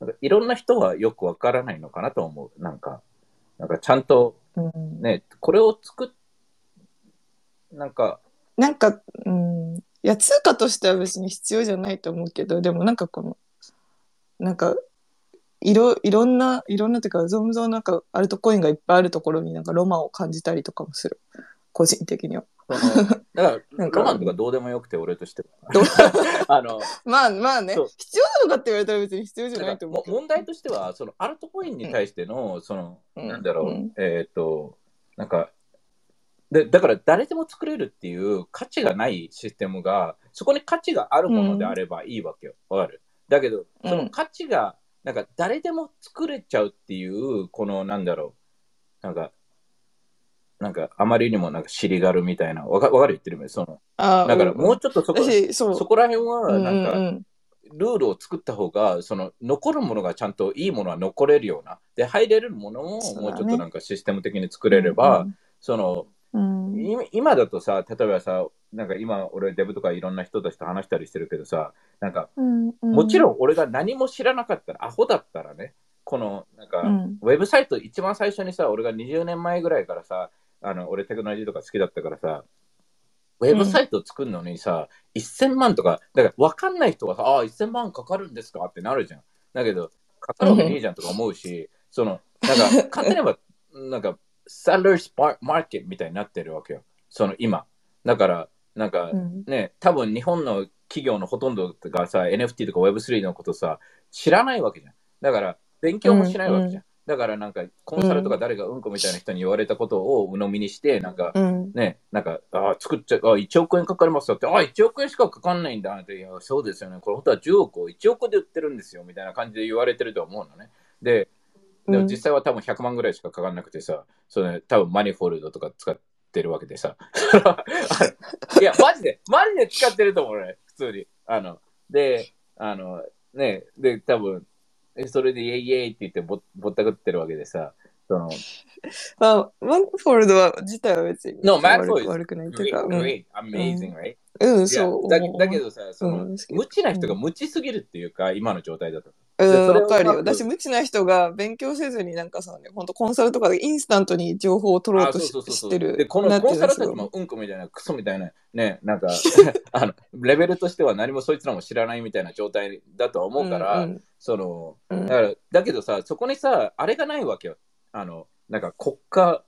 なんかいろんな人はよくわからないのかなと思う。なんか、なんかちゃんとうん。ね、これを作っ、なんか、なんか、うん。いや、通貨としては別に必要じゃないと思うけど、でもなんかこの、なんか、いろ、いろんな、いろんなっていうか、ゾムゾムなんか、アルトコインがいっぱいあるところになんかロマンを感じたりとかもする。個人的には。だから、なんか。ロマンとかどうでもよくて、俺としては。あの、まあまあね。必要なのかって言われたら別に必要じゃないと思う問題としては、そのアルトコインに対しての、その、うん。なんだろう、うん。えっ、と、なんか、で、だから誰でも作れるっていう価値がないシステムが、そこに価値があるものであればいいわけよ。わ、かる？だけど、その価値が、なんか誰でも作れちゃうっていう、この、なんだろう、なんか、なんか、あまりにもなんか尻軽みたいな、わかわかる言ってるよその、あだからもうちょっとそこ、う。そこら辺は、なんか、うん。うんルールを作った方が、その残るものがちゃんといいものは残れるような、で、入れるものももうちょっとなんかシステム的に作れれば、その、うん、うんい今だとさ、例えばさ、なんか今俺デブとかいろんな人たちと話したりしてるけどさ、なんか、うんもちろん俺が何も知らなかったら、アホだったらね、この、なんか、うん。ウェブサイト一番最初にさ、俺が20年前ぐらいからさ、あの、俺テクノロジーとか好きだったからさ、ウェブサイトを作るのにさ、1000万とか、だから分かんない人がさ、ああ、1000万かかるんですかってなるじゃん。だけど、かかるわけねえじゃんとか思うし、その、なんか、簡単に言えば、なんか、サラリーマーケットみたいになってるわけよ。その今。だから、なんか、うんね、多分日本の企業のほとんどがさ、NFT とか Web3 のことさ、知らないわけじゃん。だから、勉強もしないわけじゃん。だから、なんか、コンサルとか誰がうんこみたいな人に言われたことを鵜呑みにして、なんか、うんね、なんか、あ作っちゃう、あ1億円かかりますよって、あ1億円しかかかんないんだって、いや、そうですよね、これ本当は10億を1億で売ってるんですよみたいな感じで言われてると思うのね。で、でも実際は多分100万ぐらいしかかかんなくてさ、それ多分マニフォルドとか使ってるわけでさ。いや、マジで、マジで使ってると思うね、普通に。あの、で、あの、ね、で、多分、えそれでイエイイエイって言ってぼぼったくってるわけでさ、その、まあ、マンフォールドは自体は別に No, 悪 Manford く is 悪くないという great, か、うん great, amazing, right? うん、そう。だだけどさ、その、うん無知な人が無知すぎるっていうか、今の状態だと。わかるよ。うまくだし、無知な人が勉強せずになんかさ、ね、本当コンサルとかでインスタントに情報を取ろうあ、としそうそうそうそう。してる。で、このコンサルたちいうのはもうんこみたいな、クソみたいな、ね、なんか、あの、レベルとしては何もそいつらも知らないみたいな状態だとは思うから、うんその、うんだから、だけどさ、そこにさ、あれがないわけよ。あの、なんか国家、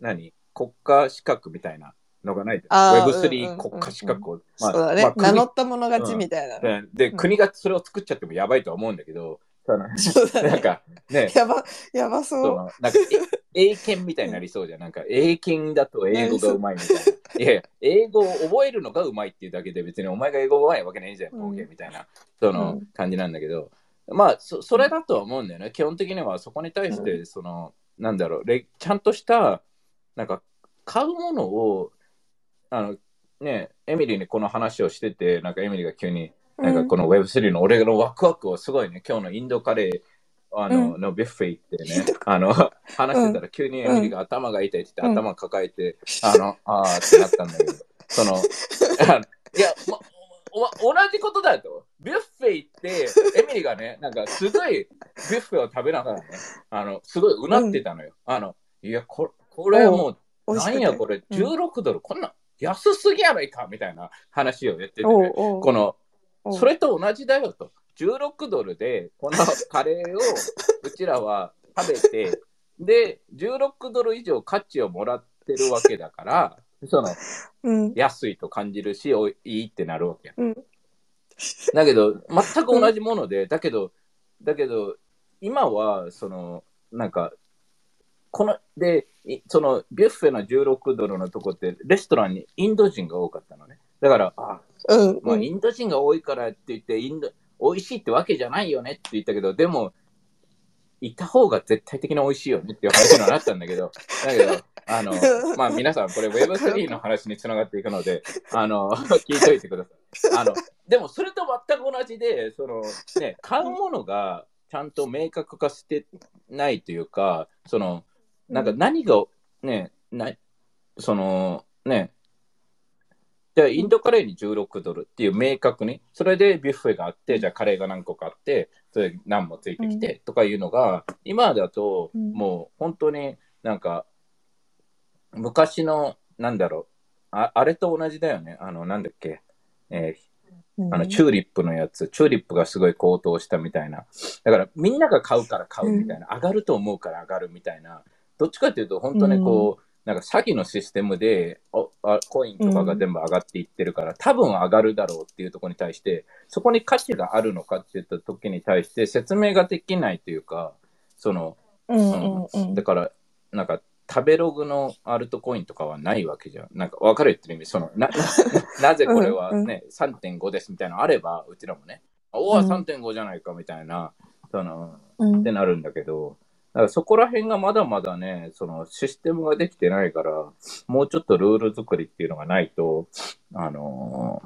何？国家資格みたいなのがない。あー Web3 うんうん国家資格を。そうだね、まあ国名乗った者勝ちみたいなうん国がそれを作っちゃってもやばいとは思うんだけど、そのそうだねなんか、ね、やば、やばそそう。のなんか、え英検みたいになりそうじゃん。なんか、英検だと英語がうまいみたいな。いやいや、英語を覚えるのがうまいっていうだけで、別にお前が英語うまいわけないじゃん、うんボケみたいな、そうのん感じなんだけど、まあそ、それだとは思うんだよね。基本的にはそこに対して、その、なんだろう、れちゃんとした、なんか、買うものを、あの、ね、エミリーにこの話をしてて、なんかエミリーが急に、なんかこの Web3 の俺のワクワクをすごいね、今日のインドカレーあの、うのビュッフェ行ってねあの、話してたら急にエミリーが頭が痛いって言って、うん。頭抱えて、あの、あーってなったんだけど、その いや、ま、おお同じことだと。ビュッフェ行って、エミリーがね、なんかすごいビュッフェを食べながらね、あの、すごいうなってたのよ。あの、いや、ここれもう、なんやこれ、うん。16ドル、こんな安すぎやないかみたいな話を言ってて、おうおうこの、それと同じだよと。16ドルで、このカレーをうちらは食べて、で、16ドル以上価値をもらってるわけだから、その、うん。安いと感じるし、おいいいってなるわけや。うん。だけど、全く同じもので、だけど、だけど、今は、その、なんか、この、で、いその、ビュッフェの16ドルのとこって、レストランにインド人が多かったのね。だから、あ、うん。まあ、うんインド人が多いからって言って、インド、美味しいってわけじゃないよねって言ったけど、でも、いた方が絶対的に美味しいよねっていう話にはなったんだけど、だけど、あの、まあ皆さん、これ Web3 の話につながっていくので、あの、聞いといてください。あの、でもそれと全く同じで、その、ね、買うものがちゃんと明確化してないというか、その、なんか何が、ね、な、その、ね、じゃあインドカレーに16ドルっていう明確に、それでビュッフェがあって、じゃあカレーが何個かあって、それ何もついてきてとかいうのが、今だとうん。もう本当になんか、昔の、なんだろう、ああれと同じだよね。あの、なんだっけ、えーあの、チューリップのやつ、チューリップがすごい高騰したみたいな。だから、みんなが買うから買うみたいな、上がると思うから上がるみたいな。どっちかっていうと、本当にこう、なんか詐欺のシステムでおあコインとかが全部上がっていってるから、多分上がるだろうっていうところに対して、そこに価値があるのかって言った時に対して説明ができないというか、その、うんうんうん。だから、なんか、食べログのアルトコインとかはないわけじゃん。なんか、分かる言ってる意味、その、な、ななぜこれはね、3.5ですみたいなのあれば、うちらもね、おお、うん。3.5じゃないかみたいな、その、うん。ってなるんだけど、だからそこら辺がまだまだね、そのシステムができてないから、もうちょっとルール作りっていうのがないと、あの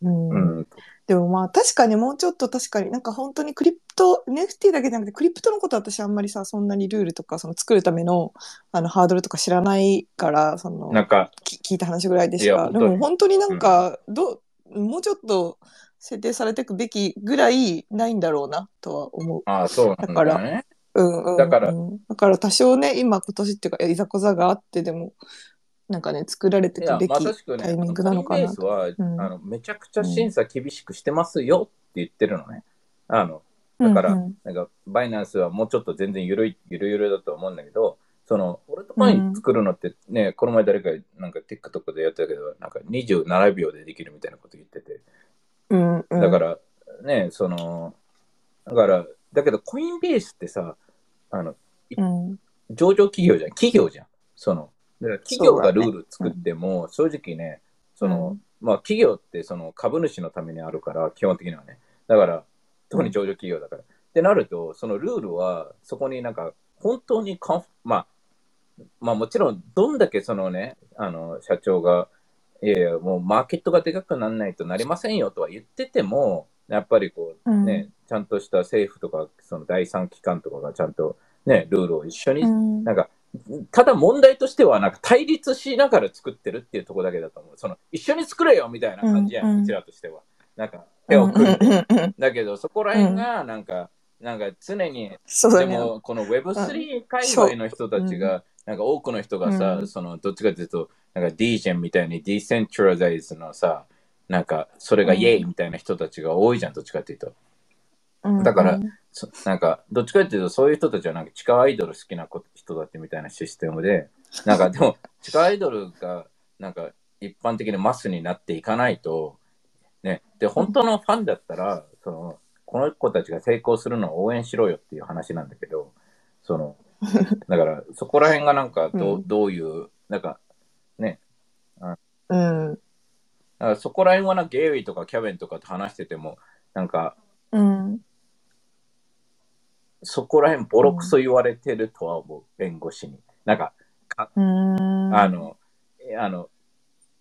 うん。ーうん、でもまあ確かにもうちょっと確かになんか本当にクリプト NFT だけじゃなくてクリプトのことは私あんまりさそんなにルールとかその作るためのあのハードルとか知らないからそのなんか、き聞いた話ぐらいでしかでも本当になんかどうもうちょっと設定されていくべきぐらいないんだろうなとは思う。ああ、そうだよね。うんうん、だからうんだから多少ね今今年っていうかいざこざがあってでもなんかね作られてくべきタイミングなのかなあの、めちゃくちゃ審査厳しくしてますよって言ってるのね。あの、だから、うんうんなんか、バイナンスはもうちょっと全然ゆるい、ゆるゆるだと思うんだけど、その、オルトコイン作るのってね、この前誰か、なんか TikTok でやってたけど、なんか27秒でできるみたいなこと言ってて。うんうん、だから、ね、その、だから、だけどコインベースってさ、あの、うん上場企業じゃん。企業じゃん。その、だから企業がルール作っても、正直ね、その、まあ企業ってその株主のためにあるから、基本的にはね。だから、特に上場企業だから。ってなると、そのルールは、そこになんか、本当にコンフ、まあ、まあもちろん、どんだけそのね、あの、社長が、いやいや、もうマーケットがでかくならないとなりませんよとは言ってても、やっぱりこう、ね、ちゃんとした政府とか、その第三機関とかがちゃんと、ね、ルールを一緒に、うんなんか、ただ問題としては、なんか対立しながら作ってるっていうところだけだと思う。その、一緒に作れよみたいな感じやん、うんうんうちらとしては。なんか、手を組んで。だけど、そこら辺が、なんか、なんか常に。でも、この Web3 界隈の人たちが、なんか多くの人がさ、うんその、どっちかというと、なんか DJ みたいにディセントラライズのさ、なんか、それがイエイみたいな人たちが多いじゃん、どっちかというと。うんだからそなんか、どっちかっていうと、そういう人たちはなんか地下アイドル好きな子人たちみたいなシステムで、なんかでも、地下アイドルがなんか一般的にマスになっていかないと、ね、で、本当のファンだったら、その、この子たちが成功するのを応援しろよっていう話なんだけど、その、だから、そこら辺がなんかどう、うんどういう、なんか、ね、うん。だからそこら辺はな、ゲイリーとかキャベンとかと話してても、なんか、うん。そこら辺ボロクソ言われてるとは思う、弁護士に。なんか、うん。あの、えあの、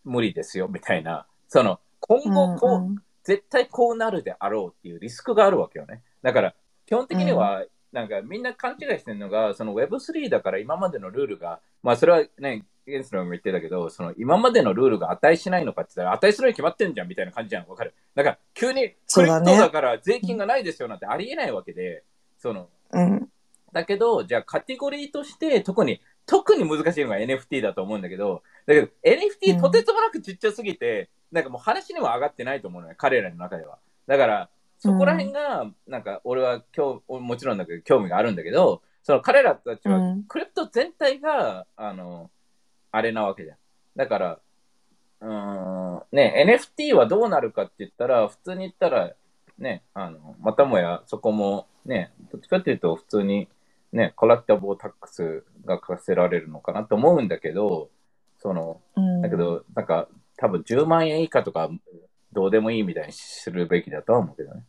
無理ですよ、みたいな。その、今後こう、うん絶対こうなるであろうっていうリスクがあるわけよね。だから、基本的には、なんかみんな勘違いしてるのが、その Web3 だから今までのルールが、まあそれはね、ゲンスローも言ってたけど、その今までのルールが値しないのかって言ったら、値するに決まってんじゃんみたいな感じじゃん。わかる？だから、急にクリプトだから税金がないですよなんてありえないわけで、その、うん。だけど、じゃあカテゴリーとして特に、特に難しいのが NFT だと思うんだけど、だけど NFT とてつもなくちっちゃすぎて、なんかもう話にも上がってないと思うのよ、彼らの中では。だから、そこら辺が、なんか俺は今日、もちろんだけど興味があるんだけど、その彼らたちはうんクリプト全体が、あの、あれなわけじゃん。だから、うーん、ね、NFT はどうなるかって言ったら、普通に言ったら、ね、あの、またもやそこも、ね、どっちかっていうと普通に、ね、コラクタブルタックスが課せられるのかなと思うんだけど、その、うん。だけど、なんか、多分10万円以下とか、どうでもいいみたいにするべきだとは思うけどね。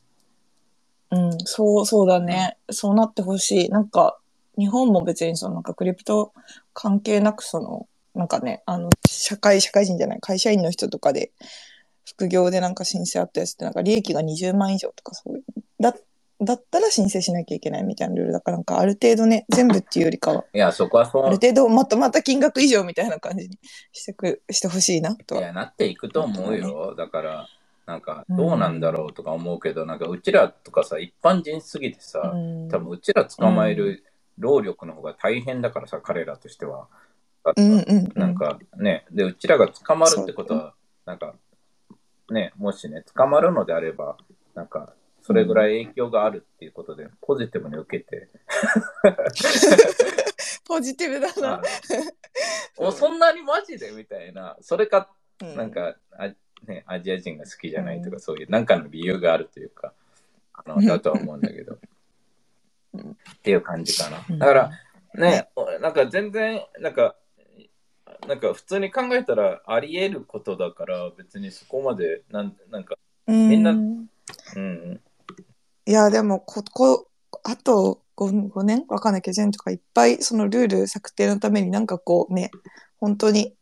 うん、そう、そうだね。そうなってほしい。なんか、日本も別にそのなんかクリプト関係なくその、なんかね、あの、社会、社会人じゃない、会社員の人とかで、副業でなんか申請あったやつってなんか利益が20万以上とかそういう、だ、だったら申請しなきゃいけないみたいなルールだからなんかある程度ね、全部っていうよりかは、いや、そこはそうある、程度まとまった金額以上みたいな感じにしてく、してほしいなとは。いや、なっていくと思うよ。だから、なんか、どうなんだろうとか思うけど、なんか、うちらとかさ、一般人すぎてさ、うん多分うちら捕まえる労力の方が大変だからさ、彼らとしては。うんうんうん。なんかね、で、うちらが捕まるってことは、なんか、ね、もしね、捕まるのであれば、なんか、それぐらい影響があるっていうことで、ポジティブに受けて、ポジティブだあな。のおそんなにマジでみたいな、それか、うん。なんか、あね、アジア人が好きじゃないとか、そういう、なんかの理由があるというか、あのだとは思うんだけど、うん。っていう感じかな。うん。だから、ね、おなんか全然、なんか、なんか普通に考えたらあり得ることだから、別にそこまで、なんなんか、みんなうんうん、いや、でも、ここ、あと 5, 5年？わかんないけど、ジェンとかいっぱいそのルール策定のためになんかこうね、本当に、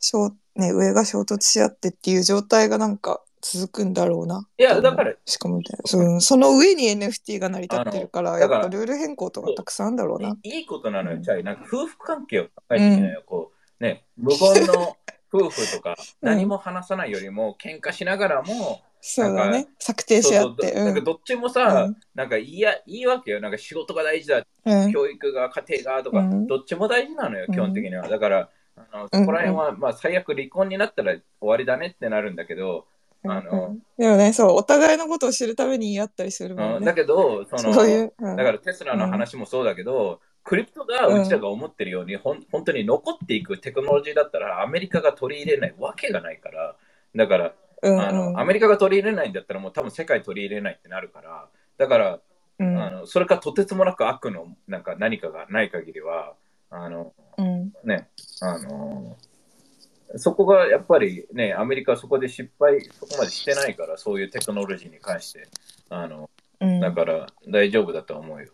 衝ね、上が衝突し合ってっていう状態がなんか続くんだろうな。いや、だから、しかもね、そその上に NFT が成り立ってるから、やっぱルール変更とかたくさんあるんだろうな。いいいことなのよ、チャイ。なんか夫婦関係を考えてみなよ。こう、ね、無言の夫婦とか、うん何も話さないよりも、喧嘩しながらも、なんそうだね。策定し合って。なんかうんどっちもさ、うんなんかいいや、いいわけよ。なんか仕事が大事だ、うん教育が、家庭がとか、うんどっちも大事なのよ、うん基本的には。だから、あのそこら辺は、まあ、最悪離婚になったら終わりだねってなるんだけど、あのうんでもね、そう、お互いのことを知るために言い合ったりするもね。うんんだけど、その、そういう。うんだからテスラの話もそうだけど、クリプトがうちらが思ってるように、ほん本当に残っていくテクノロジーだったらアメリカが取り入れないわけがないから、だから、うんあのうんアメリカが取り入れないんだったらもう多分世界取り入れないってなるから、だから、うん。あのそれかとてつもなく悪のなんか何かがない限りは、あのうん。ね、あのそこがやっぱりね、アメリカはそこで失敗、そこまでしてないから、そういうテクノロジーに関して、あのうん。だから大丈夫だと思うよ。